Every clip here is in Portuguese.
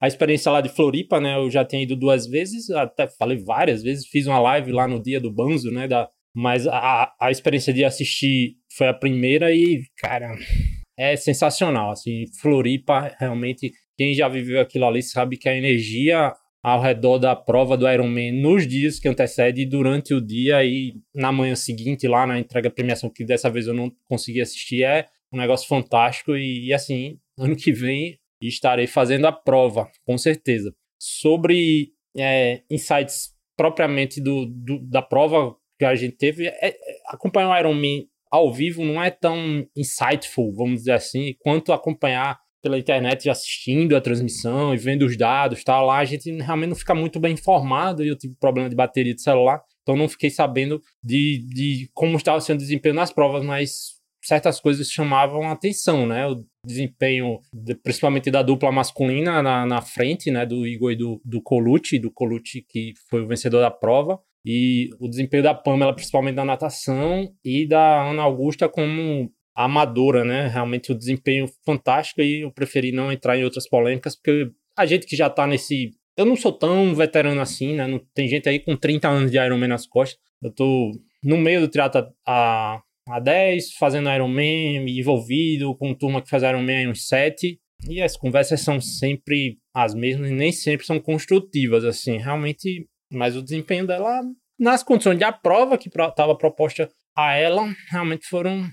a experiência lá de Floripa, né? Eu já tinha ido duas vezes, até falei várias vezes, fiz uma live lá no dia do Banzo, né? Da, mas a, a experiência de assistir foi a primeira e, cara, é sensacional. Assim, Floripa, realmente, quem já viveu aquilo ali sabe que a energia ao redor da prova do Ironman nos dias que antecede e durante o dia e na manhã seguinte, lá na entrega premiação, que dessa vez eu não consegui assistir, é um negócio fantástico. E, e assim, ano que vem estarei fazendo a prova, com certeza. Sobre é, insights propriamente do, do, da prova que a gente teve, é, é, acompanhar o Ironman ao vivo não é tão insightful, vamos dizer assim, quanto acompanhar pela internet assistindo a transmissão e vendo os dados, tá lá a gente realmente não fica muito bem informado e eu tive problema de bateria de celular, então não fiquei sabendo de, de como estava sendo o desempenho nas provas, mas certas coisas chamavam a atenção, né? Desempenho, principalmente da dupla masculina na, na frente, né? Do Igor e do, do Colucci, do Colucci que foi o vencedor da prova, e o desempenho da Pamela, principalmente na natação, e da Ana Augusta como amadora, né? Realmente o desempenho fantástico e eu preferi não entrar em outras polêmicas, porque a gente que já tá nesse. Eu não sou tão veterano assim, né? Não, tem gente aí com 30 anos de Ironman nas costas. Eu tô no meio do triatlo há a 10, fazendo Ironman, envolvido com turma que faz Ironman uns 7. E as conversas são sempre as mesmas e nem sempre são construtivas, assim, realmente. Mas o desempenho dela, nas condições de a prova que estava proposta a ela, realmente foram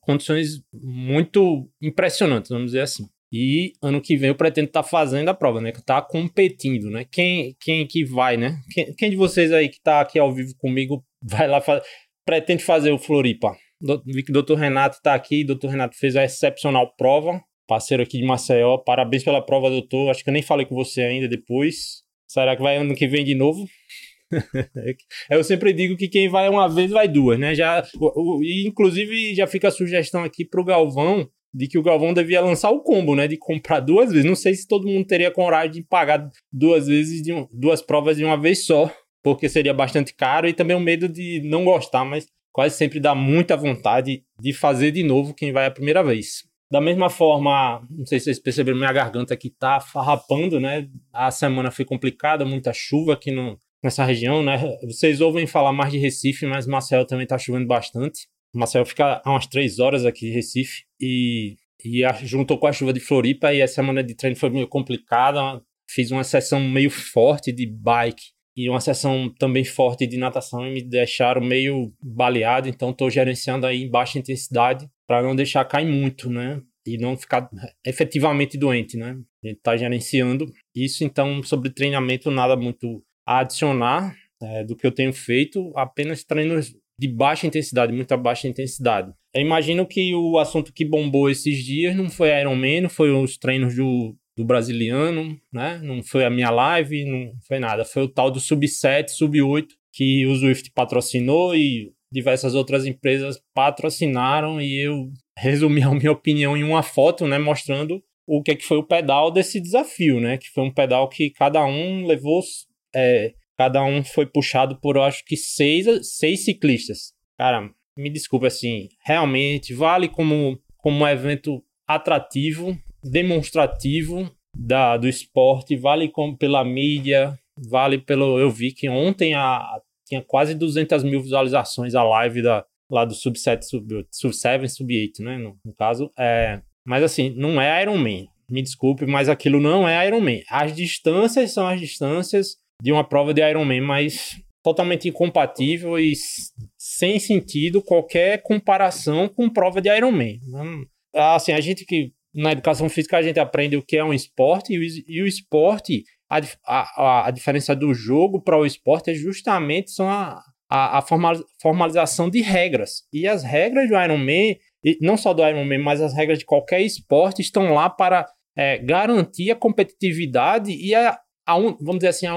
condições muito impressionantes, vamos dizer assim. E ano que vem eu pretendo estar tá fazendo a prova, né? Que tá competindo, né? Quem, quem que vai, né? Quem, quem de vocês aí que tá aqui ao vivo comigo vai lá fazer, pretende fazer o Floripa? Vi que o doutor Renato está aqui. O doutor Renato fez a excepcional prova. Parceiro aqui de Maceió. Parabéns pela prova, doutor. Acho que eu nem falei com você ainda depois. Será que vai ano que vem de novo? eu sempre digo que quem vai uma vez vai duas, né? Já, inclusive já fica a sugestão aqui para o Galvão de que o Galvão devia lançar o combo, né? De comprar duas vezes. Não sei se todo mundo teria coragem de pagar duas vezes de um, duas provas de uma vez só, porque seria bastante caro e também o medo de não gostar, mas quase sempre dá muita vontade de fazer de novo quem vai a primeira vez. Da mesma forma, não sei se vocês perceberam, minha garganta aqui tá farrapando, né? A semana foi complicada, muita chuva aqui no, nessa região, né? Vocês ouvem falar mais de Recife, mas Marcel também tá chovendo bastante. Marcel fica há umas três horas aqui em Recife e, e a, juntou com a chuva de Floripa e a semana de treino foi meio complicada. Fiz uma sessão meio forte de bike e uma sessão também forte de natação e me deixaram meio baleado, então estou gerenciando aí em baixa intensidade para não deixar cair muito, né? E não ficar efetivamente doente, né? A gente está gerenciando isso, então sobre treinamento nada muito a adicionar é, do que eu tenho feito, apenas treinos de baixa intensidade, muita baixa intensidade. Eu imagino que o assunto que bombou esses dias não foi Ironman, não foi os treinos do do brasiliano, né? Não foi a minha live, não foi nada. Foi o tal do Sub 7, Sub 8, que o Swift patrocinou e diversas outras empresas patrocinaram e eu resumi a minha opinião em uma foto, né, mostrando o que, é que foi o pedal desse desafio, né, que foi um pedal que cada um levou, é, cada um foi puxado por, eu acho que seis, seis ciclistas. Cara, me desculpe, assim, realmente vale como, como um evento atrativo, demonstrativo da, do esporte, vale pela mídia, vale pelo. Eu vi que ontem a, tinha quase 200 mil visualizações a live da, lá do Sub 7, Sub, Sub 7, Sub 8, né? No, no caso. É, mas assim, não é Iron Man. Me desculpe, mas aquilo não é Iron Man. As distâncias são as distâncias de uma prova de Iron Man, mas totalmente incompatível e sem sentido qualquer comparação com prova de Iron Man. Assim, a gente que na educação física a gente aprende o que é um esporte e o, e o esporte, a, a, a diferença do jogo para o esporte é justamente são a, a, a formalização de regras. E as regras do Ironman, não só do Ironman, mas as regras de qualquer esporte estão lá para é, garantir a competitividade e a, a un, vamos dizer assim, a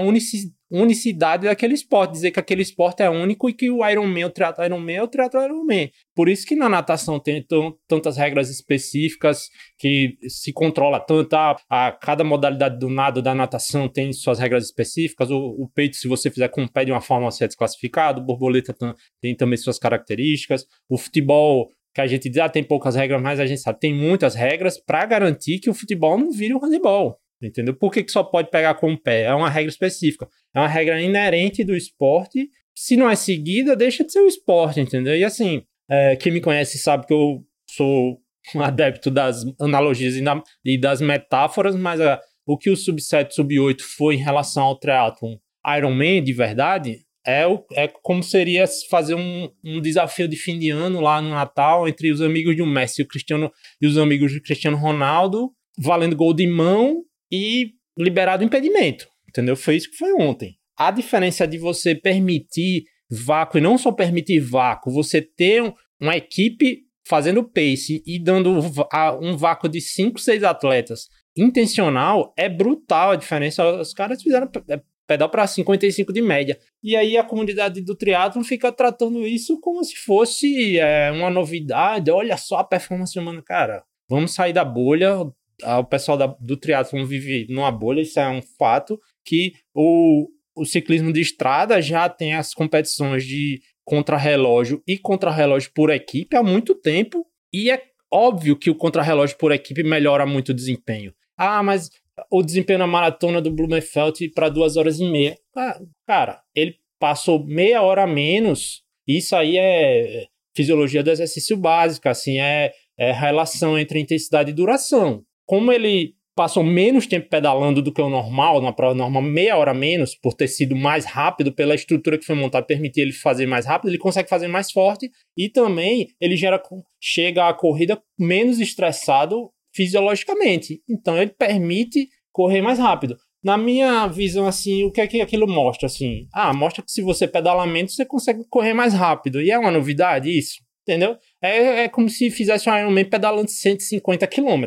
unicidade daquele esporte, dizer que aquele esporte é único e que o Ironman, o triatlo Ironman é o triatlo Ironman. Por isso que na natação tem tantas regras específicas que se controla tanto a, a, cada modalidade do nado da natação tem suas regras específicas. O, o peito, se você fizer com o pé de uma forma, você é desclassificado. O borboleta tem também suas características. O futebol que a gente diz, ah, tem poucas regras, mas a gente sabe, tem muitas regras para garantir que o futebol não vire o handebol. Entendeu? Por que, que só pode pegar com o pé? É uma regra específica. É uma regra inerente do esporte. Se não é seguida, deixa de ser o esporte, entendeu? E assim, é, quem me conhece sabe que eu sou um adepto das analogias e, das metáforas, mas é, o que o Sub-7 Sub-8 foi em relação ao triatlon Ironman de verdade, é, o, é como seria fazer um, um desafio de fim de ano lá no Natal entre os amigos de um Messi o Cristiano, e os amigos do Cristiano Ronaldo, valendo gol de mão e liberado impedimento. Entendeu? Foi isso que foi ontem. A diferença de você permitir vácuo e não só permitir vácuo, você ter um, uma equipe fazendo pace e dando um vácuo de 5, 6 atletas intencional é brutal a diferença. Os caras fizeram é, pedal para 55 de média. E aí a comunidade do triatlon fica tratando isso como se fosse é, uma novidade. Olha só a performance humana, cara. Vamos sair da bolha. O pessoal da, do triatlon vive numa bolha, isso é um fato. Que o, o ciclismo de estrada já tem as competições de contrarrelógio e contrarrelógio por equipe há muito tempo. E é óbvio que o contrarrelógio por equipe melhora muito o desempenho. Ah, mas o desempenho na maratona do Blumenfeld para duas horas e meia. Cara, ele passou meia hora a menos. Isso aí é fisiologia do exercício básico, assim, é, é relação entre intensidade e duração. Como ele passou menos tempo pedalando do que o normal, na prova normal, meia hora menos, por ter sido mais rápido, pela estrutura que foi montada, permitir ele fazer mais rápido, ele consegue fazer mais forte e também ele gera, chega à corrida menos estressado fisiologicamente. Então ele permite correr mais rápido. Na minha visão, assim, o que é que aquilo mostra? Assim, ah, mostra que se você pedalar menos, você consegue correr mais rápido. E é uma novidade isso, entendeu? É, é como se fizesse um Ironman pedalando 150 km.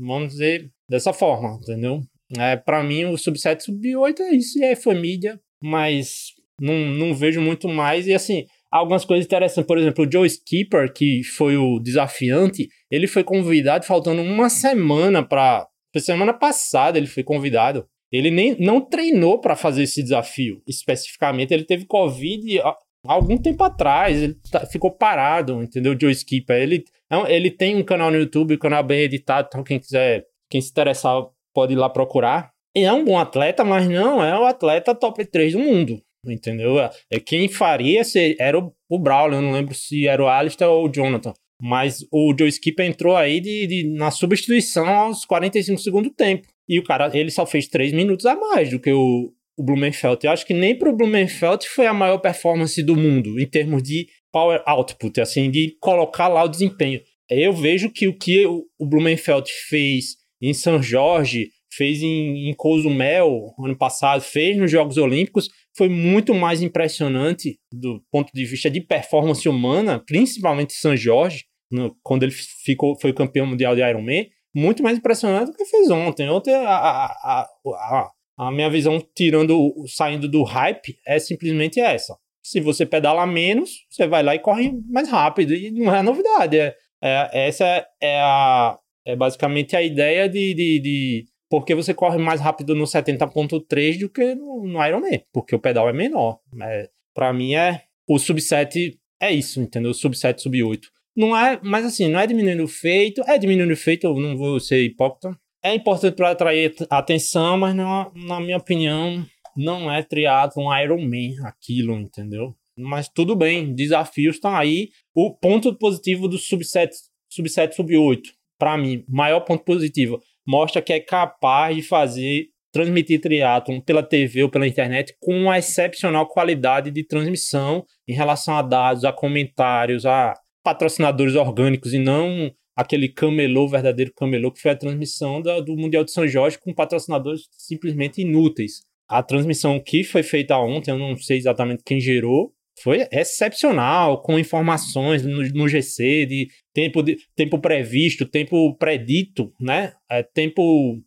Vamos dizer dessa forma, entendeu? É, para mim, o sub-7 sub-8 é isso, é família, mas não, não vejo muito mais. E assim, algumas coisas interessantes. Por exemplo, o Joe Skipper, que foi o desafiante, ele foi convidado faltando uma semana para. Semana passada ele foi convidado. Ele nem não treinou para fazer esse desafio especificamente. Ele teve Covid algum tempo atrás. Ele tá, ficou parado, entendeu? Joe Skipper. Ele, ele tem um canal no YouTube, um canal bem editado. Então, quem quiser, quem se interessar, pode ir lá procurar. Ele é um bom atleta, mas não é o atleta top 3 do mundo entendeu? É, quem faria era o, o eu não lembro se era o Alistair ou o Jonathan. Mas o Joe Skip entrou aí de, de, na substituição aos 45 segundos do tempo. E o cara, ele só fez 3 minutos a mais do que o, o Blumenfeld. Eu acho que nem pro Blumenfeld foi a maior performance do mundo, em termos de power output, assim, de colocar lá o desempenho. Eu vejo que o que o, o Blumenfeld fez em São Jorge, fez em, em Cozumel ano passado, fez nos Jogos Olímpicos, foi muito mais impressionante do ponto de vista de performance humana, principalmente São Jorge, no, quando ele ficou, foi campeão mundial de Ironman, muito mais impressionante do que fez ontem. Ontem a, a, a, a minha visão, tirando, saindo do hype, é simplesmente essa. Se você pedala menos, você vai lá e corre mais rápido. E não é novidade. É, é essa é, é, a, é basicamente a ideia de, de, de porque você corre mais rápido no 70.3 do que no, no Ironman, porque o pedal é menor. É, para mim é o sub 7 é isso, entendeu? Sub 7, sub 8. Não é, mas assim, não é diminuindo o feito, é diminuindo o feito, eu não vou ser hipócrita. É importante para atrair atenção, mas não, na minha opinião, não é triatlon Ironman aquilo, entendeu? Mas tudo bem, desafios estão aí. O ponto positivo do sub 7, sub 7, sub 8, para mim, maior ponto positivo mostra que é capaz de fazer transmitir triatlon pela TV ou pela internet com uma excepcional qualidade de transmissão em relação a dados, a comentários, a patrocinadores orgânicos e não aquele camelô, verdadeiro camelô, que foi a transmissão do Mundial de São Jorge com patrocinadores simplesmente inúteis. A transmissão que foi feita ontem, eu não sei exatamente quem gerou, foi excepcional, com informações no, no GC de tempo, de tempo previsto, tempo predito, né? É, tempo,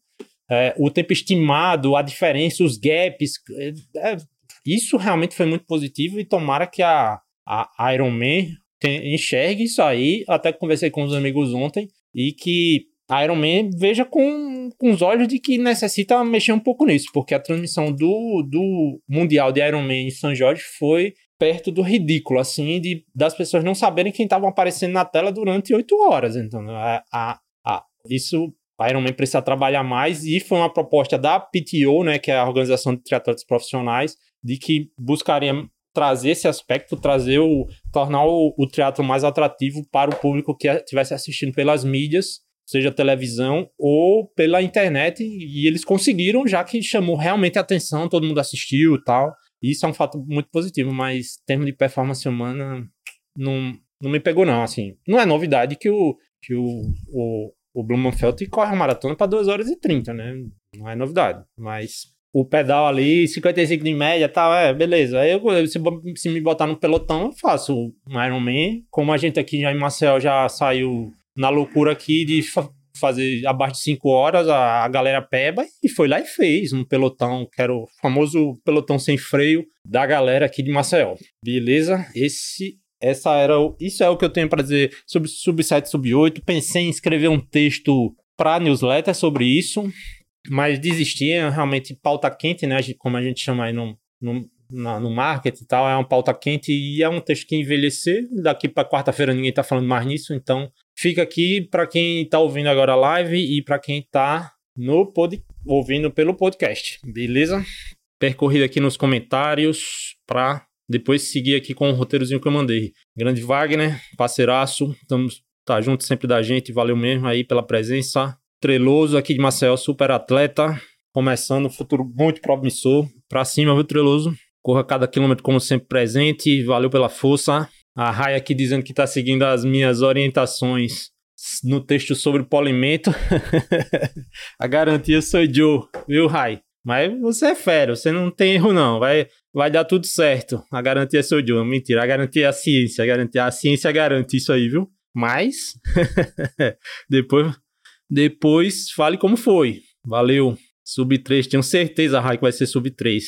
é, o tempo estimado, a diferença, os gaps. É, é isso realmente foi muito positivo e tomara que a, a Iron Man enxergue isso aí. Até conversei com os amigos ontem e que a Iron Man veja com, com os olhos de que necessita mexer um pouco nisso, porque a transmissão do, do Mundial de Iron Man em São Jorge foi perto do ridículo, assim, de das pessoas não saberem quem estava aparecendo na tela durante oito horas. Então, a, a, a, isso o Ironman precisa trabalhar mais e foi uma proposta da PTO, né, que é a Organização de Triatletas Profissionais, de que buscaria trazer esse aspecto, trazer o tornar o, o teatro mais atrativo para o público que estivesse assistindo pelas mídias, seja televisão ou pela internet, e eles conseguiram, já que chamou realmente atenção, todo mundo assistiu e tal. Isso é um fato muito positivo, mas em termos de performance humana, não, não me pegou não, assim. Não é novidade que o, que o, o, o Blumenfeld corre a maratona para 2 horas e 30, né? Não é novidade, mas o pedal ali, 55 de média tal, é, beleza. Aí eu, se, se me botar no pelotão, eu faço um Ironman. Como a gente aqui já em Marcel já saiu na loucura aqui de fa fazer abaixo de 5 horas, a, a, galera peba e foi lá e fez um pelotão, que era o famoso pelotão sem freio da galera aqui de Marcel. Beleza? Esse essa era o, isso é o que eu tenho para dizer sobre sub 7 sub 8. Pensei em escrever um texto para newsletter sobre isso, mas desisti, é realmente pauta quente, né? Como a gente chama aí no, no, na, no marketing e tal, é uma pauta quente e é um texto que envelhecer. Daqui para quarta-feira ninguém tá falando mais nisso, então fica aqui para quem tá ouvindo agora a live e para quem tá no pod, ouvindo pelo podcast, beleza? Percorrido aqui nos comentários para depois seguir aqui com o roteirozinho que eu mandei. Grande Wagner, parceiraço, estamos tá junto sempre da gente, valeu mesmo aí pela presença. Treloso aqui de Maceió, super atleta, começando, futuro muito promissor. Pra cima, viu, Treloso? Corra cada quilômetro como sempre presente, valeu pela força. A Rai aqui dizendo que tá seguindo as minhas orientações no texto sobre polimento. a garantia sou Joe, viu, Rai? Mas você é fera, você não tem erro não, vai, vai dar tudo certo. A garantia seu Joe, mentira, a garantia é a ciência, a garantia, a ciência garante isso aí, viu? Mas depois depois, fale como foi. Valeu. Sub 3, tenho certeza, Rai, que vai ser sub 3.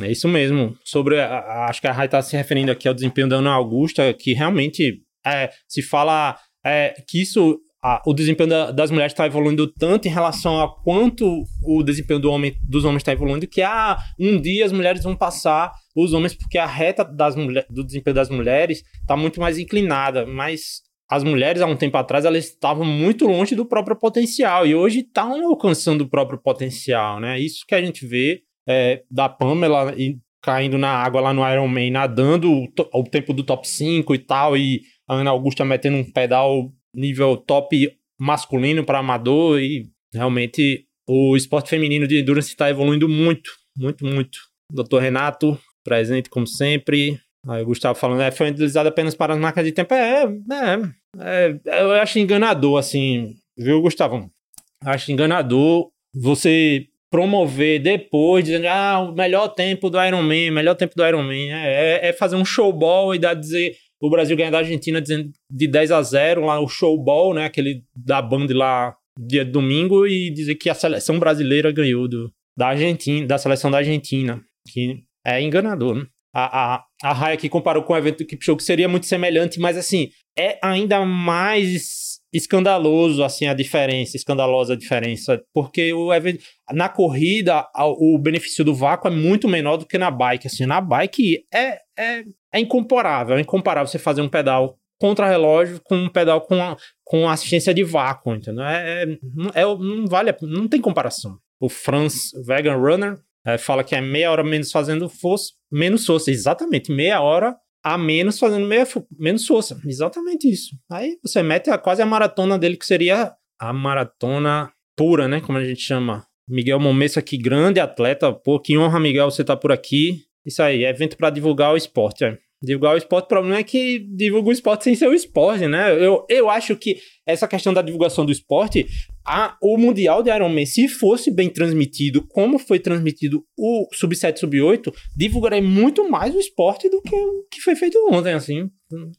É isso mesmo. Sobre, a, a, acho que a Rai está se referindo aqui ao desempenho da Ana Augusta, que realmente é, se fala é, que isso, a, o desempenho da, das mulheres está evoluindo tanto em relação a quanto o desempenho do homem, dos homens está evoluindo, que ah, um dia as mulheres vão passar os homens, porque a reta das mulher, do desempenho das mulheres está muito mais inclinada. Mas as mulheres, há um tempo atrás, elas estavam muito longe do próprio potencial e hoje estão alcançando o próprio potencial, né? Isso que a gente vê é, da Pamela caindo na água lá no Ironman, nadando o, o, tempo do top 5 e tal, e a Ana Augusta metendo um pedal nível top masculino para amador, e realmente o esporte feminino de endurance está evoluindo muito, muito, muito. Doutor Renato, presente como sempre. Aí o Gustavo falando, é, foi utilizado apenas para as marcas de tempo. É, é, é, eu acho enganador, assim, viu, Gustavo? Acho enganador você promover depois, dizendo, ah, o melhor tempo do Ironman, melhor tempo do Ironman. É, é, é fazer um showball e dar dizer o Brasil ganhar da Argentina dizendo de 10 a 0 lá o showball, né, aquele da Band lá dia de domingo e dizer que a seleção brasileira ganhou do, da Argentina, da seleção da Argentina, que é enganador, né? A, a, a aqui comparou com o evento do que seria muito semelhante, mas assim, é ainda mais escandaloso assim a diferença, escandalosa a diferença, porque o na corrida o benefício do vácuo é muito menor do que na bike, assim, na bike é, é, é incomparável, é incomparável você fazer um pedal contra relógio com um pedal com, a, com assistência de vácuo, entendeu? É, é, é, não vale, não tem comparação. O Franz Vegan Runner é, fala que é meia hora menos fazendo força, menos força, exatamente, meia hora a menos fazendo meia, menos força, exatamente isso. Aí você mete a, quase a maratona dele, que seria a maratona pura, né, como a gente chama. Miguel Momesso aqui, grande atleta, pô, que honra, Miguel, você tá por aqui. Isso aí, evento para divulgar o esporte, é. Divulgar o esporte, o problema é que divulga o esporte sem ser o esporte, né? Eu, eu acho que essa questão da divulgação do esporte, a, o Mundial de Ironman, se fosse bem transmitido, como foi transmitido o Sub-7, Sub-8, divulgaria muito mais o esporte do que o que foi feito ontem, assim.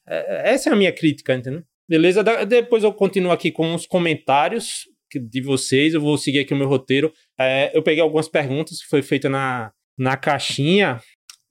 É, essa é a minha crítica, entendeu? Beleza? depois eu continuo aqui com os comentários de vocês, eu vou seguir aqui o meu roteiro. É, eu peguei algumas perguntas que foi feita na, na caixinha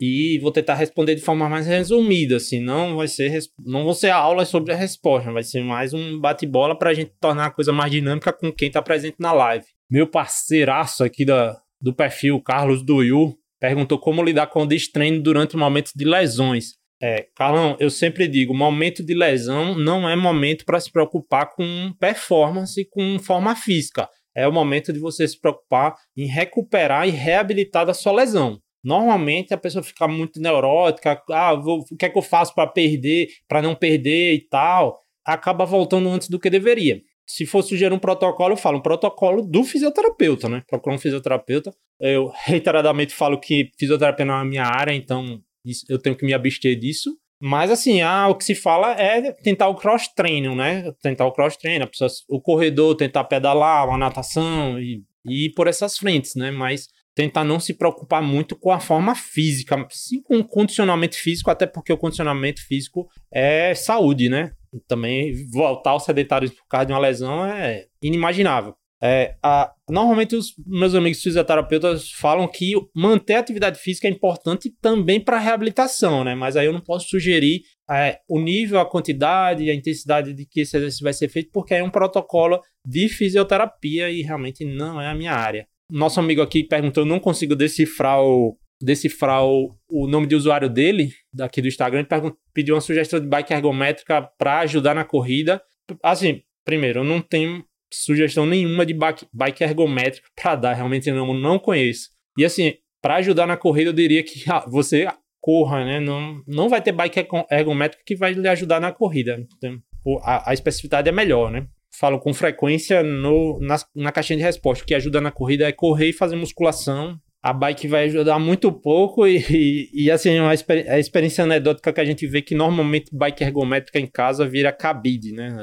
e vou tentar responder de forma mais resumida, assim, não vai ser não vão ser aulas sobre a resposta, vai ser mais um bate-bola para a gente tornar a coisa mais dinâmica com quem está presente na live. Meu parceiraço aqui da, do perfil, Carlos Duyu, perguntou como lidar com o destreino durante momentos de lesões. É, Carlão, eu sempre digo, momento de lesão não é momento para se preocupar com performance, com forma física. É o momento de você se preocupar em recuperar e reabilitar da sua lesão. Normalmente a pessoa fica muito neurótica, ah, vou, o que é que eu faço para perder, para não perder e tal, acaba voltando antes do que deveria. Se for sugerir um protocolo, eu falo um protocolo do fisioterapeuta, né? Procurar um fisioterapeuta. Eu reiteradamente falo que fisioterapia não é a minha área, então eu tenho que me abster disso. Mas assim, ah, o que se fala é tentar o cross-training, né? Tentar o cross-training, o corredor, tentar pedalar, uma natação e, e ir por essas frentes, né? Mas tentar não se preocupar muito com a forma física, sim com o condicionamento físico, até porque o condicionamento físico é saúde, né? Também voltar ao sedentarismo por causa de uma lesão é inimaginável. É, a, normalmente os meus amigos fisioterapeutas falam que manter a atividade física é importante também para a reabilitação, né? Mas aí eu não posso sugerir é, o nível, a quantidade, a intensidade de que esse exercício vai ser feito, porque é um protocolo de fisioterapia e realmente não é a minha área. Nosso amigo aqui perguntou, não consigo decifrar o, decifrar o, o nome de usuário dele, daqui do Instagram, ele pediu uma sugestão de bike ergométrica para ajudar na corrida. Assim, primeiro, eu não tenho sugestão nenhuma de bike, bike ergométrica para dar, realmente não, não conheço. E assim, para ajudar na corrida, eu diria que ah, você corra, né? Não, não vai ter bike ergométrica que vai lhe ajudar na corrida. Então, a, a especificidade é melhor, né? Falo com frequência no, na, na caixinha de resposta. O que ajuda na corrida é correr e fazer musculação. A bike vai ajudar muito pouco e, e, e assim, a, a experiência anedótica que a gente vê que normalmente bike ergométrica em casa vira cabide, né?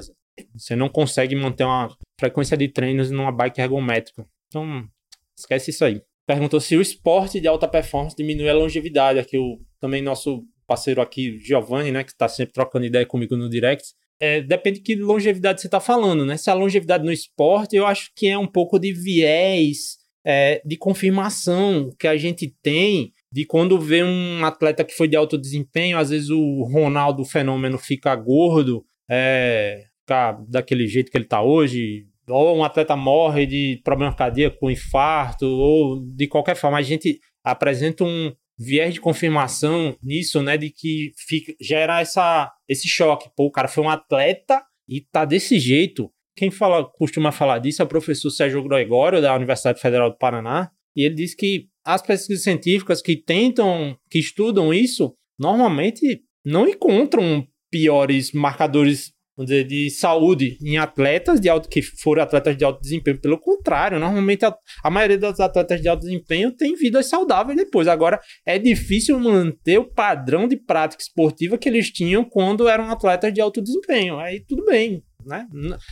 Você não consegue manter uma frequência de treinos numa bike ergométrica. Então, esquece isso aí. Perguntou se o esporte de alta performance diminui a longevidade. Aqui o também nosso parceiro aqui, Giovanni, né, que está sempre trocando ideia comigo no direct. É, depende de que longevidade você está falando, né? Se a longevidade no esporte, eu acho que é um pouco de viés é, de confirmação que a gente tem de quando vê um atleta que foi de alto desempenho, às vezes o Ronaldo fenômeno fica gordo, é, ficar daquele jeito que ele está hoje, ou um atleta morre de problema cardíaco, infarto, ou de qualquer forma, a gente apresenta um viés de confirmação nisso, né, de que fica, gera essa, esse choque. Pô, o cara foi um atleta e tá desse jeito. Quem fala, costuma falar disso é o professor Sérgio Gregório, da Universidade Federal do Paraná, e ele diz que as pesquisas científicas que tentam, que estudam isso, normalmente não encontram piores marcadores dizer, de saúde em atletas de alto que foram atletas de alto desempenho. Pelo contrário, normalmente a, a maioria dos atletas de alto desempenho tem vidas saudáveis depois. Agora, é difícil manter o padrão de prática esportiva que eles tinham quando eram atletas de alto desempenho. Aí tudo bem, né?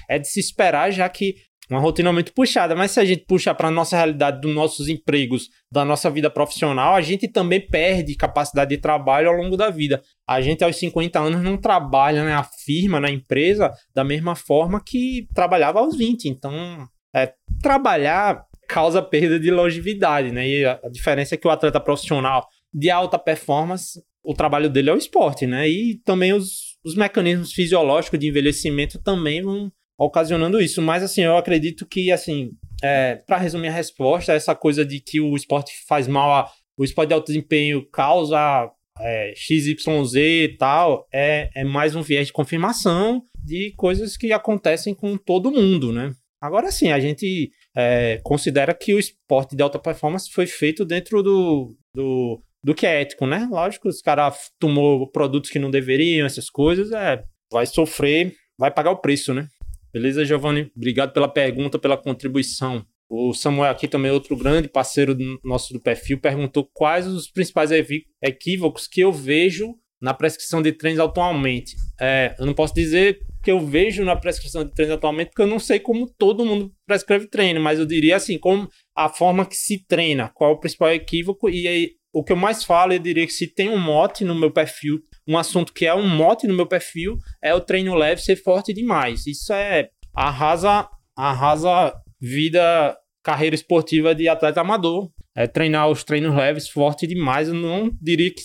É de se esperar, já que uma rotina muito puxada, mas se a gente puxar para a nossa realidade dos nossos empregos, da nossa vida profissional, a gente também perde capacidade de trabalho ao longo da vida. A gente aos 50 anos não trabalha na né, firma, na empresa, da mesma forma que trabalhava aos 20. Então, é, trabalhar causa perda de longevidade, né? E a, a diferença é que o atleta profissional de alta performance, o trabalho dele é o esporte, né? E também os, os mecanismos fisiológicos de envelhecimento também vão ocasionando isso. Mas, assim, eu acredito que, assim, é, para resumir a resposta, essa coisa de que o esporte faz mal, a, o esporte de alto desempenho causa é, XYZ e tal, é, é mais um viés de confirmação de coisas que acontecem com todo mundo, né? Agora sim, a gente é, considera que o esporte de alta performance foi feito dentro do, do, do que é ético, né? Lógico, os caras tomou produtos que não deveriam, essas coisas, é, vai sofrer, vai pagar o preço, né? Beleza, Giovanni? Obrigado pela pergunta, pela contribuição. O Samuel aqui também, outro grande parceiro nosso do perfil, perguntou quais os principais equívocos que eu vejo na prescrição de treinos atualmente. É, eu não posso dizer que eu vejo na prescrição de treinos atualmente, porque eu não sei como todo mundo prescreve treino, mas eu diria assim, como a forma que se treina, qual é o principal equívoco, e aí o que eu mais falo, eu diria que se tem um mote no meu perfil um assunto que é um mote no meu perfil é o treino leve ser forte demais. Isso é arrasa, arrasa vida, carreira esportiva de atleta amador. É treinar os treinos leves forte demais. Eu não diria que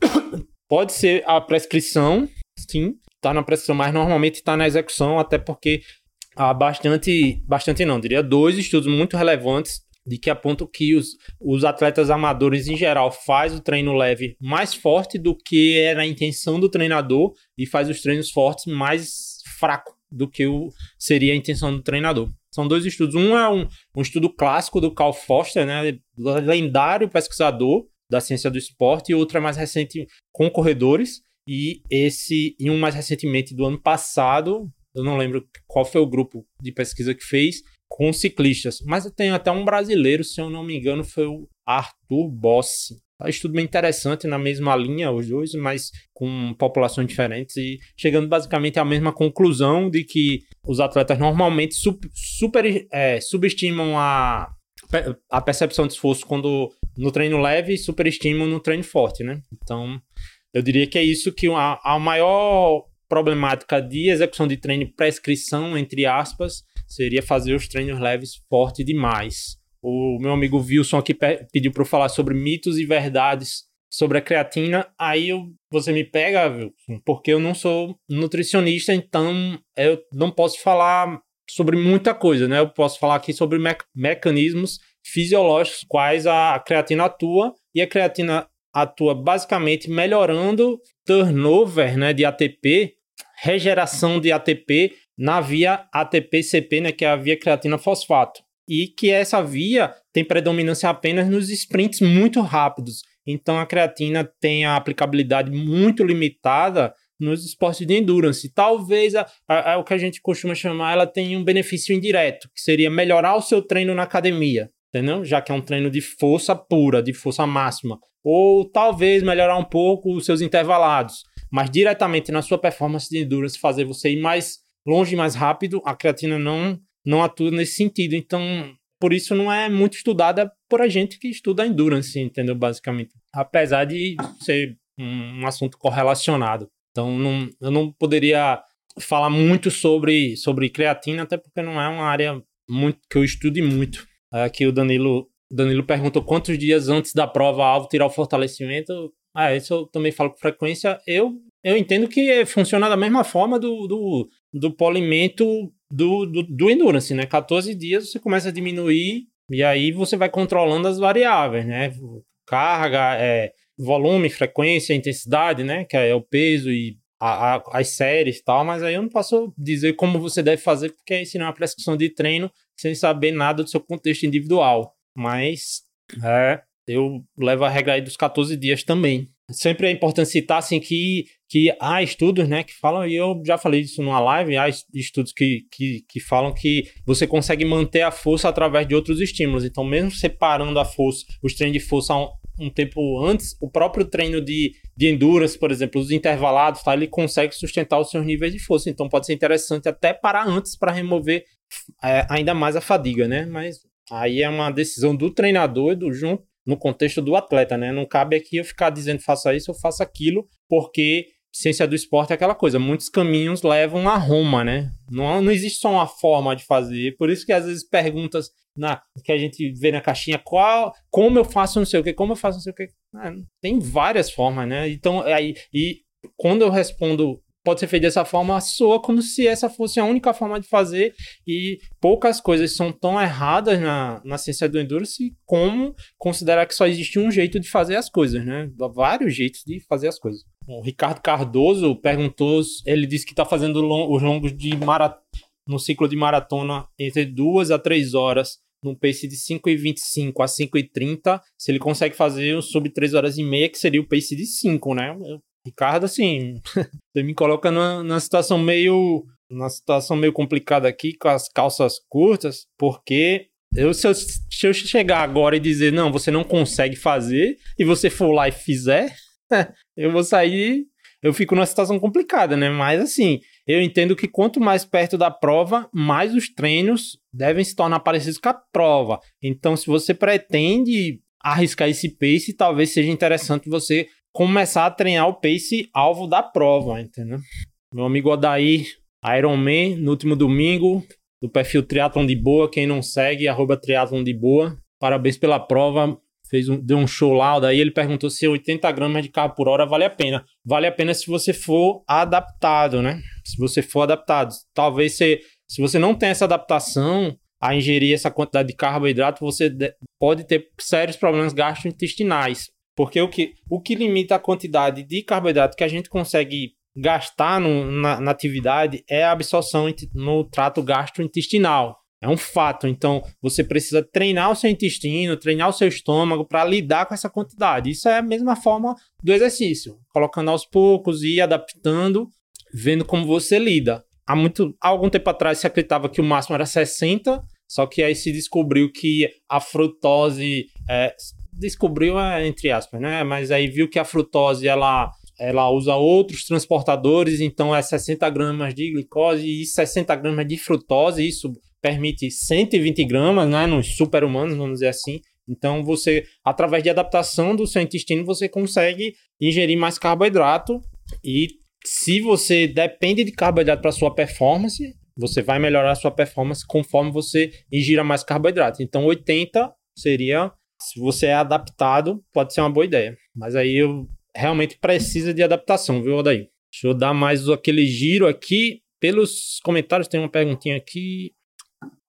pode ser a prescrição, sim, tá na prescrição, mas normalmente está na execução, até porque há bastante, bastante não, diria dois estudos muito relevantes de que apontam que os, os atletas amadores em geral faz o treino leve mais forte do que era a intenção do treinador e faz os treinos fortes mais fraco do que o, seria a intenção do treinador. São dois estudos. Um é um, um estudo clássico do Carl Foster, né, lendário pesquisador da ciência do esporte, e outro é mais recente com corredores. E esse, e um mais recentemente do ano passado, eu não lembro qual foi o grupo de pesquisa que fez, com ciclistas. Mas tem até um brasileiro, se eu não me engano, foi o Arthur Bossi. Um estudo bem interessante na mesma linha, os dois, mas com populações diferentes e chegando basicamente à mesma conclusão de que os atletas normalmente super é, subestimam a, a percepção de esforço quando no treino leve e superestimam no treino forte, né? Então, eu diria que é isso que a, a maior problemática de execução de treino prescrição, entre aspas, seria fazer os treinos leves forte demais. O meu amigo Wilson aqui pediu para eu falar sobre mitos e verdades sobre a creatina. Aí eu, você me pega, Wilson, porque eu não sou nutricionista, então eu não posso falar sobre muita coisa, né? Eu posso falar aqui sobre me mecanismos fisiológicos quais a creatina atua e a creatina atua basicamente melhorando turnover, né, de ATP, regeração de ATP na via ATP-CP, né, que é a via creatina fosfato e que essa via tem predominância apenas nos sprints muito rápidos. Então a creatina tem a aplicabilidade muito limitada nos esportes de endurance. Talvez a, a, a, o que a gente costuma chamar, ela tem um benefício indireto, que seria melhorar o seu treino na academia, entendeu? Já que é um treino de força pura, de força máxima. Ou talvez melhorar um pouco os seus intervalados, mas diretamente na sua performance de endurance fazer você ir mais longe mais rápido, a creatina não não atua nesse sentido. Então, por isso não é muito estudada por a gente que estuda endurance, entendeu? Basicamente. Apesar de ser um, assunto correlacionado. Então, não, eu não poderia falar muito sobre, sobre creatina, até porque não é uma área muito que eu estude muito. Aqui o Danilo, Danilo perguntou quantos dias antes da prova alvo tirar o fortalecimento. Ah, isso eu também falo com frequência. Eu, eu entendo que funciona da mesma forma do, do, do polimento do, do, do Endurance, né? 14 dias você começa a diminuir e aí você vai controlando as variáveis, né? Carga, é, volume, frequência, intensidade, né? Que é o peso e a, a, as séries e tal, mas aí eu não posso dizer como você deve fazer, porque isso não é uma prescrição de treino sem saber nada do seu contexto individual. Mas é, eu levo a regra aí dos 14 dias também sempre é importante citar assim que, que há estudos né, que falam, e eu já falei isso numa live, há estudos que, que, que falam que você consegue manter a força através de outros estímulos. Então, mesmo separando a força, os treinos de força um, um tempo antes, o próprio treino de, de endurance, por exemplo, os intervalados, tá, ele consegue sustentar os seus níveis de força. Então, pode ser interessante até parar antes para remover é, ainda mais a fadiga, né? Mas aí é uma decisão do treinador e do junto no contexto do atleta, né? Não cabe aqui eu ficar dizendo faça isso ou faça aquilo, porque ciência do esporte é aquela coisa, muitos caminhos levam a Roma, né? Não, não existe só uma forma de fazer. Por isso que às vezes perguntas na, que a gente vê na caixinha, qual, como eu faço não sei o que, como eu faço não sei o que. Ah, tem várias formas, né? Então, aí, e quando eu respondo pode ser feito dessa forma, soa como se essa fosse a única forma de fazer e poucas coisas são tão erradas na, na ciência do endurance como considerar que só existe um jeito de fazer as coisas, né? Vários jeitos de fazer as coisas. O Ricardo Cardoso perguntou, ele disse que está fazendo long, os longos de marat no ciclo de maratona entre duas a três horas num pace de 5,25 a 5,30, se ele consegue fazer sub 3 horas e meia, que seria o pace de 5, né? Ricardo, assim, você me coloca numa, numa situação meio. Numa situação meio complicada aqui com as calças curtas, porque eu, se, eu, se eu chegar agora e dizer, não, você não consegue fazer, e você for lá e fizer, eu vou sair. Eu fico numa situação complicada, né? Mas assim, eu entendo que quanto mais perto da prova, mais os treinos devem se tornar parecidos com a prova. Então, se você pretende arriscar esse pace, talvez seja interessante você começar a treinar o pace alvo da prova, entendeu? Meu amigo Odair, Ironman, no último domingo, do perfil Triathlon de Boa, quem não segue, arroba Triathlon de Boa. Parabéns pela prova, fez um, deu um show lá, daí ele perguntou se 80 gramas de carro por hora vale a pena. Vale a pena se você for adaptado, né? Se você for adaptado. Talvez se, se você não tem essa adaptação, a ingerir essa quantidade de carboidrato, você pode ter sérios problemas gastrointestinais. Porque o que, o que limita a quantidade de carboidrato que a gente consegue gastar no, na, na atividade é a absorção no trato gastrointestinal. É um fato. Então, você precisa treinar o seu intestino, treinar o seu estômago para lidar com essa quantidade. Isso é a mesma forma do exercício, colocando aos poucos e adaptando, vendo como você lida. Há muito, há algum tempo atrás se acreditava que o máximo era 60, só que aí se descobriu que a frutose é, descobriu entre aspas, né? Mas aí viu que a frutose ela ela usa outros transportadores, então é 60 gramas de glicose e 60 gramas de frutose, isso permite 120 gramas, né, nos super-humanos, vamos dizer assim. Então você, através de adaptação do seu intestino, você consegue ingerir mais carboidrato e se você depende de carboidrato para sua performance, você vai melhorar a sua performance conforme você ingira mais carboidrato. Então 80 seria, se você é adaptado, pode ser uma boa ideia. Mas aí eu realmente precisa de adaptação, viu, Odaí? Deixa eu dar mais aquele giro aqui. Pelos comentários, tem uma perguntinha aqui.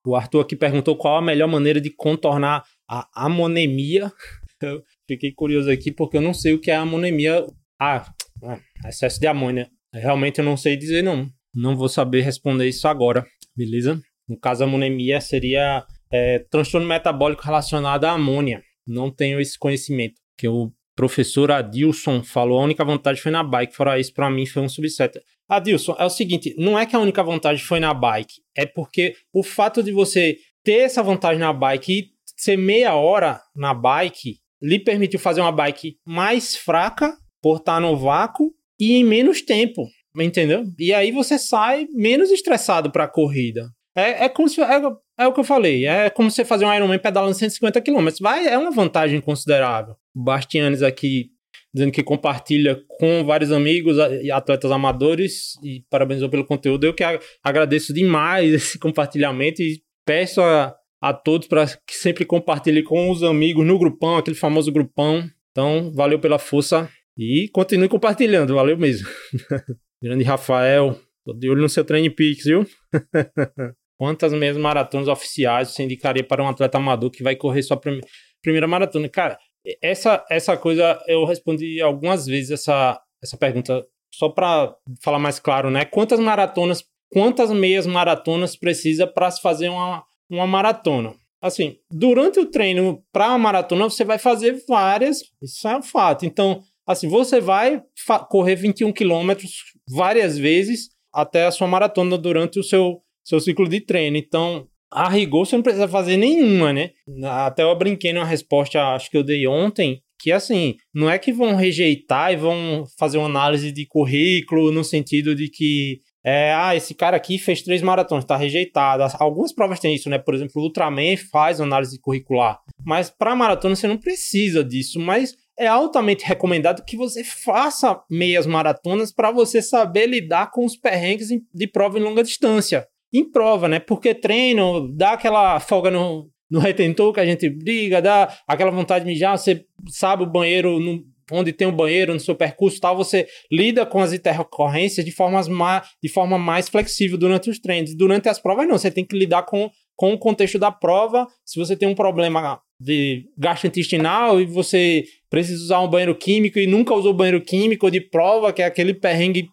O Arthur aqui perguntou qual a melhor maneira de contornar a amonemia. Eu fiquei curioso aqui porque eu não sei o que é amonemia. Ah, é, excesso de amônia. Realmente eu não sei dizer, não. Não vou saber responder isso agora, beleza? No caso, a amonemia seria é, transtorno metabólico relacionado à amônia. Não tenho esse conhecimento. Que o professor Adilson falou, a única vantagem foi na bike. Fora isso, para mim, foi um subset. Adilson, é o seguinte, não é que a única vantagem foi na bike, é porque o fato de você ter essa vantagem na bike e ser meia hora na bike lhe permitiu fazer uma bike mais fraca por estar no vácuo e em menos tempo, entendeu? E aí você sai menos estressado para a corrida. É, é como se é, é, o que eu falei, é como você fazer um Ironman pedalando 150 km, vai é uma vantagem considerável. Bastianes aqui dizendo que compartilha com vários amigos e atletas amadores e parabenizou pelo conteúdo. Eu que agradeço demais esse compartilhamento e peço a, a todos para que sempre compartilhem com os amigos no grupão, aquele famoso grupão. Então, valeu pela força e continue compartilhando, valeu mesmo. Grande Rafael, tô de olho no seu treino Pix, viu? Quantas meias maratonas oficiais você indicaria para um atleta amador que vai correr sua prime primeira maratona? Cara, essa, essa coisa eu respondi algumas vezes essa, essa pergunta, só para falar mais claro, né? Quantas maratonas, quantas meias maratonas precisa para se fazer uma, uma maratona? Assim, durante o treino para a maratona, você vai fazer várias, isso é um fato. Então, assim, você vai correr 21 quilômetros várias vezes até a sua maratona durante o seu, seu ciclo de treino. Então, a rigor você não precisa fazer nenhuma, né? Até eu brinquei numa resposta, acho que eu dei ontem, que assim, não é que vão rejeitar e vão fazer uma análise de currículo no sentido de que é, ah, esse cara aqui fez três maratonas, tá rejeitado. Algumas provas têm isso, né? Por exemplo, o Ultraman faz análise curricular. Mas para maratona você não precisa disso, mas é altamente recomendado que você faça meias maratonas para você saber lidar com os perrengues de prova em longa distância em prova, né? Porque treino dá aquela folga no, no retentor que a gente briga, dá aquela vontade de mijar, você sabe o banheiro no, onde tem o um banheiro no seu percurso tal, você lida com as intercorrências de, formas mais, de forma mais flexível durante os treinos. Durante as provas, não, você tem que lidar com, com o contexto da prova. Se você tem um problema de gastrointestinal e você precisa usar um banheiro químico e nunca usou banheiro químico de prova, que é aquele perrengue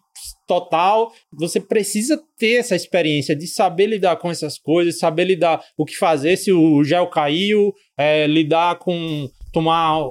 total. Você precisa ter essa experiência de saber lidar com essas coisas, saber lidar o que fazer se o gel caiu, é, lidar com tomar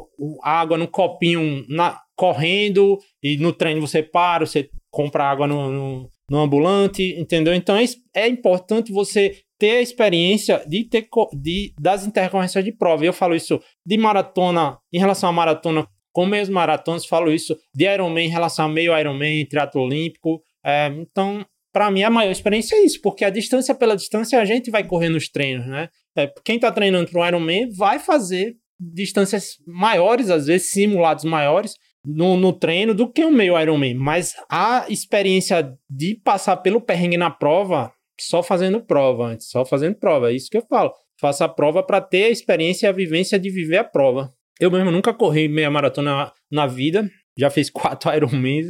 água no copinho na, correndo e no treino você para, você compra água no, no, no ambulante, entendeu? Então é, é importante você ter a experiência de ter de, das intercorrências de prova. Eu falo isso de maratona, em relação à maratona com meios maratonas, falo isso de Ironman em relação a meio Ironman, triatlo olímpico. É, então, para mim, a maior experiência é isso, porque a distância pela distância a gente vai correr nos treinos, né? É, quem está treinando para o Ironman vai fazer distâncias maiores, às vezes simulados maiores, no, no treino do que o meio Ironman. Mas a experiência de passar pelo perrengue na prova, só fazendo prova antes, só fazendo prova. É isso que eu falo. Faça a prova para ter a experiência e a vivência de viver a prova. Eu mesmo nunca corri meia maratona na vida. Já fiz quatro Ironmans.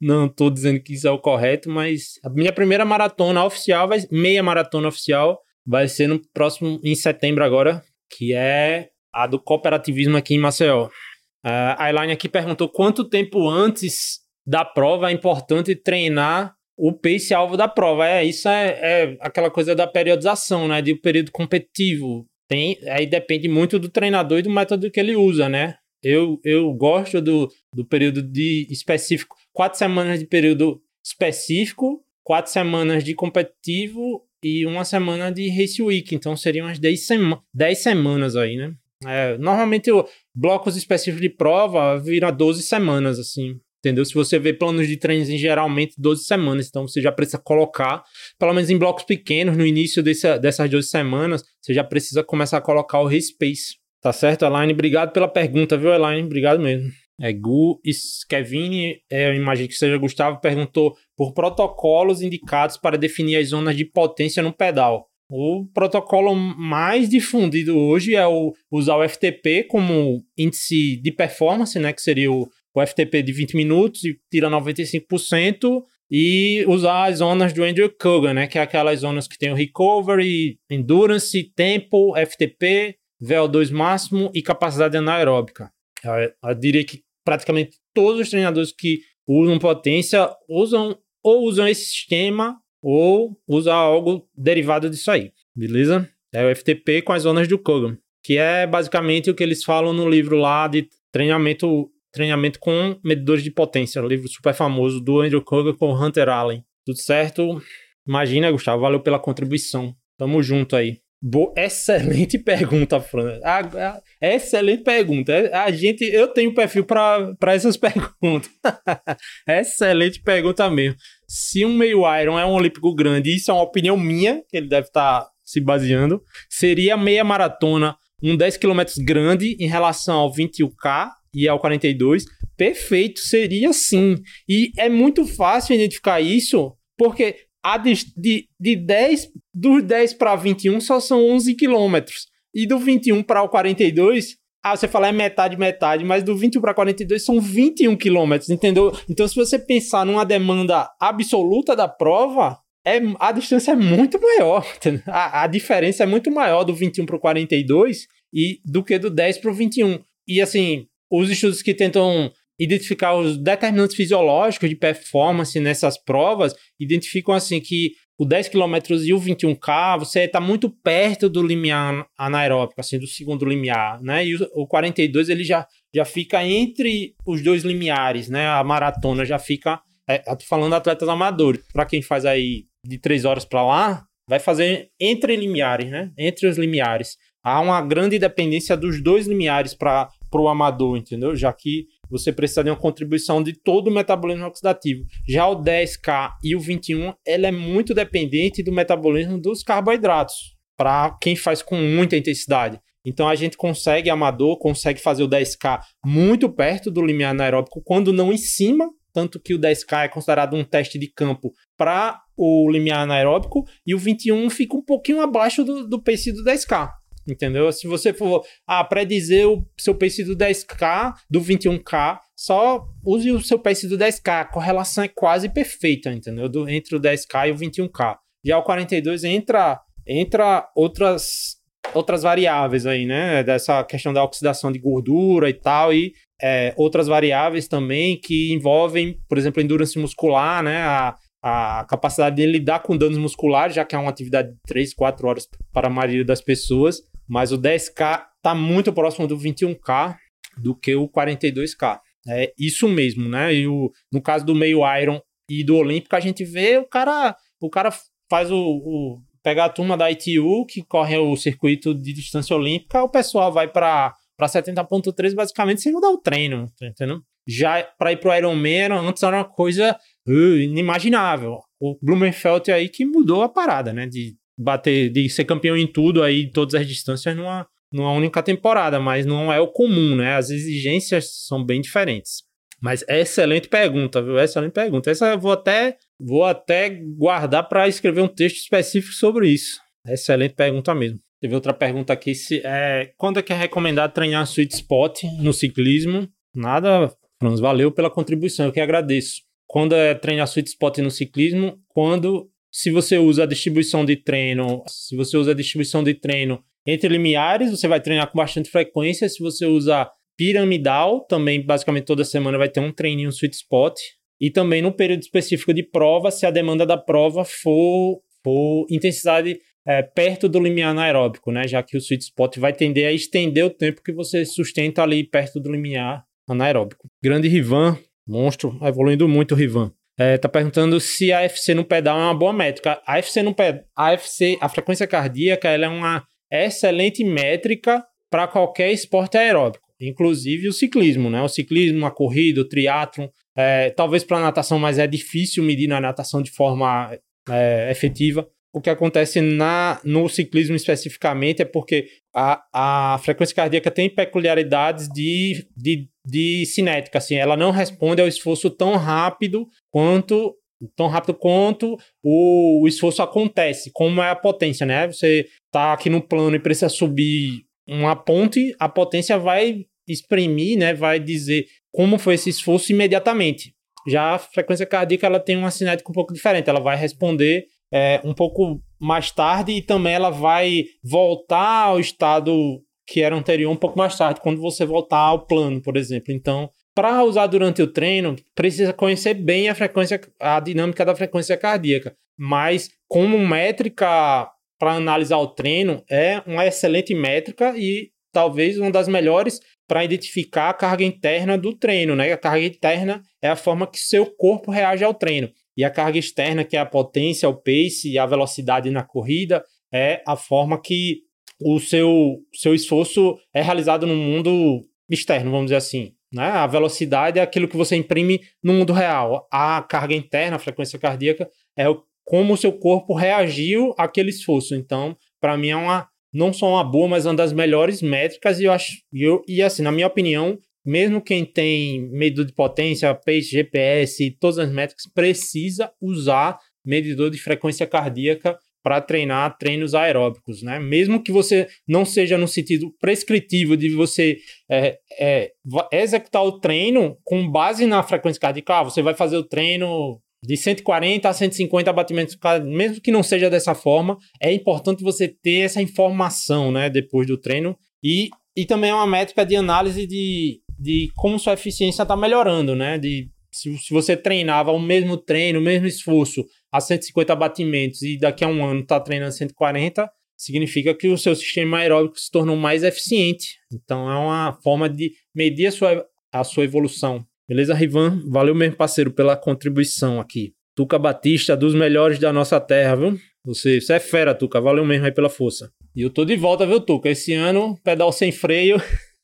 Não estou dizendo que isso é o correto, mas a minha primeira maratona oficial, meia maratona oficial, vai ser no próximo, em setembro agora, que é a do cooperativismo aqui em Maceió. Uh, a Elaine aqui perguntou quanto tempo antes da prova é importante treinar o pace-alvo da prova. É, isso é, é, aquela coisa da periodização, né? De período competitivo. Tem, aí depende muito do treinador e do método que ele usa, né? Eu, eu gosto do, do período de específico. Quatro semanas de período específico, quatro semanas de competitivo e uma semana de Race Week. Então seriam umas dez, sema dez semanas aí, né? É, normalmente blocos específicos de prova vira 12 semanas, assim. Entendeu? Se você vê planos de treinos em geralmente 12 semanas, então você já precisa colocar, pelo menos em blocos pequenos, no início desse, dessas 12 semanas, você já precisa começar a colocar o Space. Tá certo, Elaine? Obrigado pela pergunta, viu, Elaine? Obrigado mesmo. É, Gu Kevin, é, eu imagino que seja Gustavo, perguntou por protocolos indicados para definir as zonas de potência no pedal. O protocolo mais difundido hoje é o, usar o FTP como índice de performance, né, que seria o, o FTP de 20 minutos e tira 95%, e usar as zonas do Andrew Kogan, né, que é aquelas zonas que tem o recovery, endurance, tempo, FTP, VO2 máximo e capacidade anaeróbica. Eu, eu diria que praticamente todos os treinadores que usam potência usam ou usam esse sistema ou usar algo derivado disso aí, beleza? É o FTP com as zonas do Kogan, que é basicamente o que eles falam no livro lá de treinamento, treinamento com medidores de potência, livro super famoso do Andrew Kogan com Hunter Allen. Tudo certo? Imagina, Gustavo, valeu pela contribuição. Tamo junto aí. Bo excelente pergunta, Fran. Ah, excelente pergunta. A gente, eu tenho perfil para essas perguntas. excelente pergunta mesmo. Se um meio Iron é um olímpico grande, isso é uma opinião minha, que ele deve estar tá se baseando, seria meia maratona, um 10 km grande em relação ao 21K e ao 42. Perfeito, seria sim. E é muito fácil identificar isso, porque a de, de, de 10, dos 10 para 21 só são 11 quilômetros. E do 21 para o 42, ah, você fala é metade, metade, mas do 21 para 42 são 21 quilômetros, entendeu? Então, se você pensar numa demanda absoluta da prova, é, a distância é muito maior. A, a diferença é muito maior do 21 para o 42 e do que do 10 para o 21. E assim, os estudos que tentam identificar os determinantes fisiológicos de performance nessas provas, identificam assim que o 10 km e o 21K, você está muito perto do limiar anaeróbico, assim, do segundo limiar, né? E o, 42 ele já, já fica entre os dois limiares, né? A maratona já fica, é, falando atletas amadores, para quem faz aí de 3 horas para lá, vai fazer entre limiares, né? Entre os limiares. Há uma grande dependência dos dois limiares para o amador, entendeu? Já que você precisa de uma contribuição de todo o metabolismo oxidativo. Já o 10K e o 21, ele é muito dependente do metabolismo dos carboidratos, para quem faz com muita intensidade. Então a gente consegue, amador, consegue fazer o 10K muito perto do limiar anaeróbico, quando não em cima, tanto que o 10K é considerado um teste de campo para o limiar anaeróbico, e o 21 fica um pouquinho abaixo do, do pace do 10K. Entendeu? Se você for ah, predizer o seu pace do 10K, do 21K, só use o seu pace do 10K. A correlação é quase perfeita, entendeu? Do, entre o 10K e o 21K. Já o 42 entra, entra outras, outras variáveis aí, né? Dessa questão da oxidação de gordura e tal, e é, outras variáveis também que envolvem, por exemplo, a endurance muscular, né? A, a capacidade de lidar com danos musculares, já que é uma atividade de 3, 4 horas para a maioria das pessoas. Mas o 10K está muito próximo do 21K do que o 42K. É isso mesmo, né? E o, no caso do meio Iron e do Olímpico, a gente vê o cara, o cara faz o, o pega a turma da ITU que corre o circuito de distância olímpica, o pessoal vai para para 70.3 basicamente sem mudar o treino, tá entendeu? Já para ir pro Ironman antes era uma coisa uh, inimaginável. O Blumenfeld aí que mudou a parada, né? De bater, de ser campeão em tudo aí, todas as distâncias numa, numa única temporada, mas não é o comum, né? As exigências são bem diferentes. Mas é excelente pergunta, viu? Excelente pergunta. Essa eu vou até, vou até guardar para escrever um texto específico sobre isso. Excelente pergunta mesmo. Teve outra pergunta aqui: se, é, quando é que é recomendado treinar sweet spot no ciclismo? Nada, Franz, valeu pela contribuição, eu que agradeço. Quando é treinar sweet spot no ciclismo? Quando se você usa a distribuição de treino, se você usa a distribuição de treino entre limiares, você vai treinar com bastante frequência. Se você usa piramidal, também basicamente toda semana vai ter um treininho sweet spot. E também no período específico de prova, se a demanda da prova for, for intensidade é, perto do limiar anaeróbico, né? Já que o sweet spot vai tender a estender o tempo que você sustenta ali perto do limiar anaeróbico. Grande Rivan, monstro, evoluindo muito o Rivan. É, tá perguntando se a FC no pedal é uma boa métrica. A FC no pedal, a FC, a frequência cardíaca, ela é uma excelente métrica para qualquer esporte aeróbico, inclusive o ciclismo, né? O ciclismo, a corrida, o triatlon. É, talvez para a natação, mas é difícil medir na natação de forma é, efetiva. O que acontece na, no ciclismo especificamente é porque a, a frequência cardíaca tem peculiaridades de, de de cinética, assim, ela não responde ao esforço tão rápido quanto tão rápido quanto o, o esforço acontece, como é a potência, né? Você tá aqui no plano e precisa subir uma ponte, a potência vai exprimir, né? Vai dizer como foi esse esforço imediatamente. Já a frequência cardíaca ela tem uma cinética um pouco diferente, ela vai responder é, um pouco mais tarde e também ela vai voltar ao estado que era anterior um pouco mais tarde, quando você voltar ao plano, por exemplo. Então, para usar durante o treino, precisa conhecer bem a frequência, a dinâmica da frequência cardíaca. Mas como métrica para analisar o treino, é uma excelente métrica e talvez uma das melhores para identificar a carga interna do treino, né? A carga interna é a forma que seu corpo reage ao treino. E a carga externa, que é a potência, o pace e a velocidade na corrida, é a forma que o seu, seu esforço é realizado no mundo externo, vamos dizer assim. Né? A velocidade é aquilo que você imprime no mundo real. A carga interna, a frequência cardíaca, é como o seu corpo reagiu àquele esforço. Então, para mim, é uma, não só uma boa, mas uma das melhores métricas. E, eu acho, eu, e assim, na minha opinião, mesmo quem tem medidor de potência, pace, GPS, todas as métricas, precisa usar medidor de frequência cardíaca para treinar treinos aeróbicos, né? Mesmo que você não seja no sentido prescritivo de você é, é, executar o treino com base na frequência cardíaca, ah, você vai fazer o treino de 140 a 150 batimentos mesmo que não seja dessa forma, é importante você ter essa informação, né, depois do treino e, e também é uma métrica de análise de, de como sua eficiência está melhorando, né, de se, se você treinava o mesmo treino, o mesmo esforço a 150 batimentos e daqui a um ano está treinando 140, significa que o seu sistema aeróbico se tornou mais eficiente. Então é uma forma de medir a sua, a sua evolução. Beleza, Rivan? Valeu mesmo, parceiro, pela contribuição aqui. Tuca Batista, dos melhores da nossa terra, viu? Você, você é fera, Tuca. Valeu mesmo aí pela força. E eu tô de volta, viu, Tuca? Esse ano, pedal sem freio.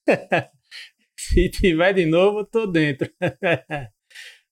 Se tiver de novo, tô dentro.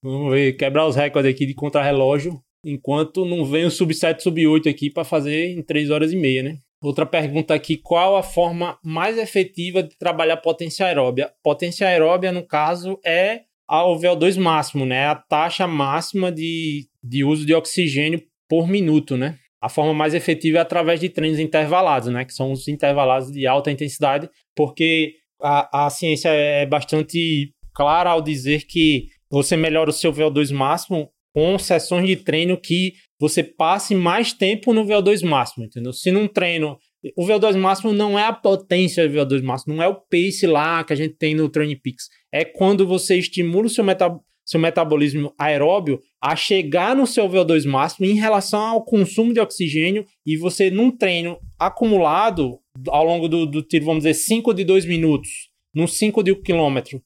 Vamos ver, quebrar os recordes aqui de contrarrelógio, enquanto não vem o sub 7, sub 8 aqui para fazer em 3 horas e meia, né? Outra pergunta aqui, qual a forma mais efetiva de trabalhar potência aeróbia? Potência aeróbia, no caso, é o VO2 máximo, né? A taxa máxima de, de uso de oxigênio por minuto, né? A forma mais efetiva é através de treinos intervalados, né? Que são os intervalados de alta intensidade, porque a, a ciência é bastante clara ao dizer que você melhora o seu VO2 máximo com sessões de treino que você passe mais tempo no VO2 máximo, entendeu? Se num treino o VO2 máximo não é a potência do VO2 máximo, não é o pace lá que a gente tem no Training Peaks. É quando você estimula o seu, meta, seu metabolismo aeróbio a chegar no seu VO2 máximo em relação ao consumo de oxigênio e você, num treino acumulado ao longo do, do tiro, vamos dizer, 5 de 2 minutos, num 5 de 1 quilômetro,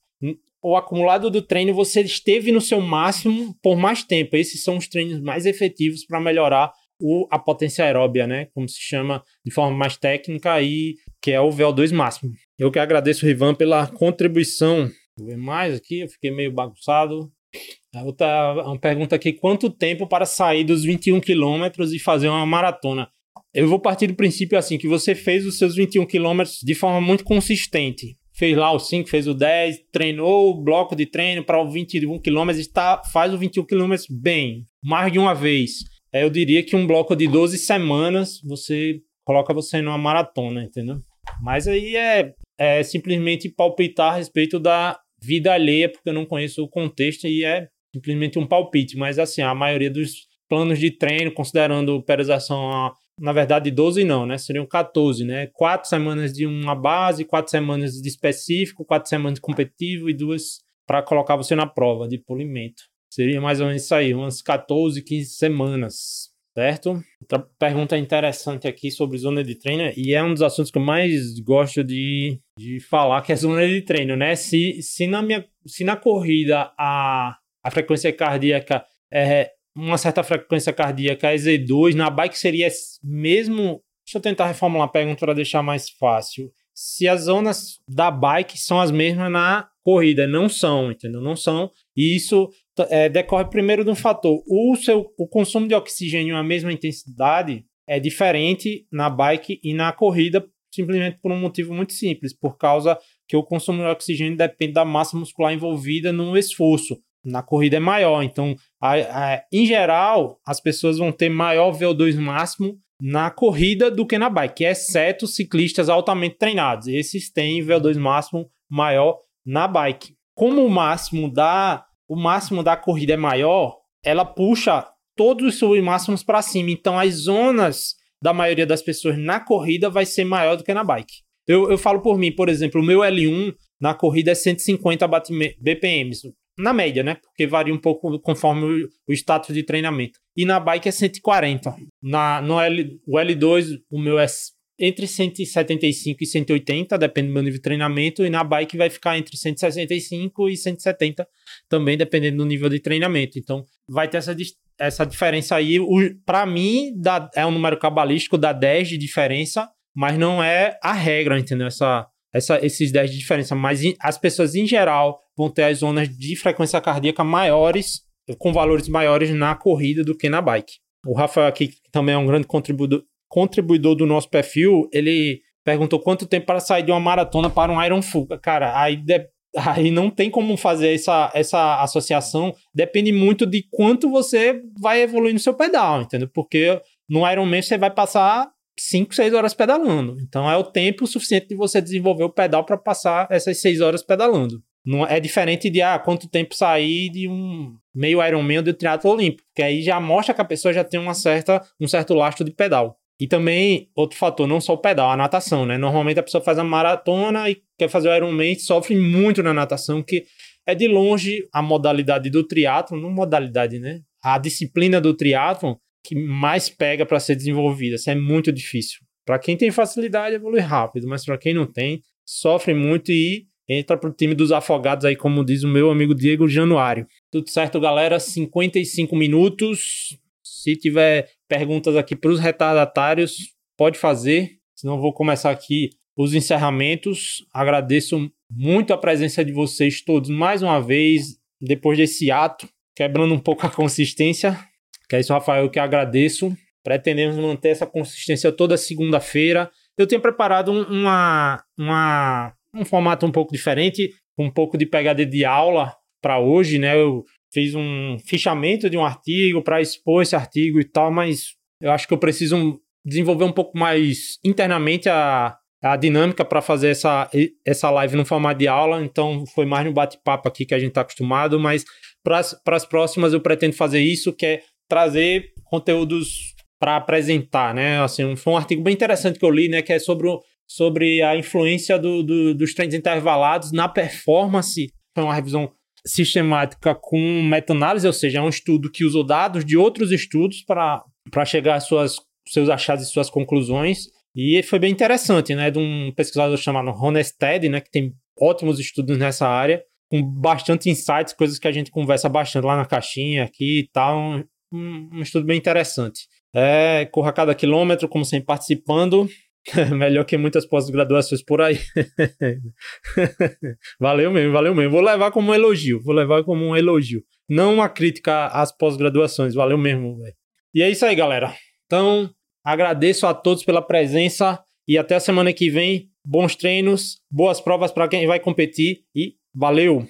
o acumulado do treino você esteve no seu máximo por mais tempo. Esses são os treinos mais efetivos para melhorar o, a potência aeróbia, né? Como se chama de forma mais técnica e que é o VO2 máximo. Eu que agradeço Rivan pela contribuição. Vou ver mais aqui, eu fiquei meio bagunçado. A outra uma pergunta aqui: quanto tempo para sair dos 21 quilômetros e fazer uma maratona? Eu vou partir do princípio assim que você fez os seus 21 quilômetros de forma muito consistente fez lá o 5, fez o 10, treinou o bloco de treino para o 21 km e tá, faz o 21 km bem, mais de uma vez. É, eu diria que um bloco de 12 semanas você coloca você numa maratona, entendeu? Mas aí é, é simplesmente palpitar a respeito da vida alheia, porque eu não conheço o contexto e é simplesmente um palpite. Mas assim, a maioria dos planos de treino, considerando periodização na verdade 12 não, né? Seriam 14, né? Quatro semanas de uma base, quatro semanas de específico, quatro semanas de competitivo e duas para colocar você na prova de polimento. Seria mais ou menos isso aí, umas 14, 15 semanas, certo? Outra pergunta interessante aqui sobre zona de treino, e é um dos assuntos que eu mais gosto de, de falar, que é zona de treino, né? Se, se, na, minha, se na corrida a, a frequência cardíaca é uma certa frequência cardíaca EZ2, na bike seria mesmo. Deixa eu tentar reformular a pergunta para deixar mais fácil. Se as zonas da bike são as mesmas na corrida, não são, entendeu? Não são. E isso é, decorre primeiro de um fator. O, seu, o consumo de oxigênio a mesma intensidade é diferente na bike e na corrida, simplesmente por um motivo muito simples, por causa que o consumo de oxigênio depende da massa muscular envolvida no esforço na corrida é maior. Então, a, a, em geral, as pessoas vão ter maior VO2 máximo na corrida do que na bike, exceto ciclistas altamente treinados. Esses têm VO2 máximo maior na bike. Como o máximo da o máximo da corrida é maior, ela puxa todos os seus máximos para cima. Então, as zonas da maioria das pessoas na corrida vai ser maior do que na bike. Eu, eu falo por mim, por exemplo, o meu L1 na corrida é 150 BPMs na média, né? Porque varia um pouco conforme o, status de treinamento. E na bike é 140. Na, no L, o L2, o meu é entre 175 e 180, depende do meu nível de treinamento, e na bike vai ficar entre 165 e 170, também dependendo do nível de treinamento. Então, vai ter essa, essa diferença aí. Para mim, dá, é um número cabalístico, dá 10 de diferença, mas não é a regra, entendeu? Essa, essa, esses 10 de diferença, mas as pessoas em geral vão ter as zonas de frequência cardíaca maiores, com valores maiores na corrida do que na bike. O Rafael aqui, que também é um grande contribuidor, contribuidor do nosso perfil, ele perguntou quanto tempo para sair de uma maratona para um Iron Fuga. Cara, aí, de, aí não tem como fazer essa, essa associação, depende muito de quanto você vai evoluir no seu pedal, entendeu? Porque no Ironman você vai passar 5, 6 horas pedalando. Então é o tempo suficiente de você desenvolver o pedal para passar essas 6 horas pedalando. Não é diferente de ah, quanto tempo sair de um meio Ironman de triatlo olímpico, que aí já mostra que a pessoa já tem uma certa, um certo lastro de pedal. E também outro fator, não só o pedal, a natação, né? Normalmente a pessoa faz a maratona e quer fazer o Ironman, sofre muito na natação, que é de longe a modalidade do triatlo, não modalidade, né? A disciplina do triatlo que mais pega para ser desenvolvida. Isso é muito difícil. Para quem tem facilidade, evolui rápido, mas para quem não tem, sofre muito e entra pro time dos afogados aí, como diz o meu amigo Diego Januário. Tudo certo, galera? 55 minutos. Se tiver perguntas aqui para os retardatários, pode fazer. Senão vou começar aqui os encerramentos. Agradeço muito a presença de vocês todos mais uma vez, depois desse ato, quebrando um pouco a consistência. Que é isso, Rafael, que agradeço. Pretendemos manter essa consistência toda segunda-feira. Eu tenho preparado uma, uma, um formato um pouco diferente, um pouco de pegada de aula para hoje, né? Eu fiz um fichamento de um artigo para expor esse artigo e tal, mas eu acho que eu preciso desenvolver um pouco mais internamente a, a dinâmica para fazer essa, essa live no formato de aula, então foi mais no bate-papo aqui que a gente está acostumado, mas para as próximas eu pretendo fazer isso, que é trazer conteúdos para apresentar, né? Assim, foi um artigo bem interessante que eu li, né? Que é sobre, sobre a influência do, do, dos treinos intervalados na performance. Foi uma revisão sistemática com meta-análise, ou seja, é um estudo que usou dados de outros estudos para chegar às suas seus achados e suas conclusões. E foi bem interessante, né? De um pesquisador chamado Honested, né? Que tem ótimos estudos nessa área, com bastante insights, coisas que a gente conversa bastante lá na caixinha aqui e tal um, estudo bem interessante. É, corra cada quilômetro, como sempre, participando. Melhor que muitas pós-graduações por aí. valeu mesmo, valeu mesmo. Vou levar como um elogio, vou levar como um elogio. Não uma crítica às pós-graduações, valeu mesmo, véio. E é isso aí, galera. Então, agradeço a todos pela presença e até a semana que vem. Bons treinos, boas provas para quem vai competir e valeu!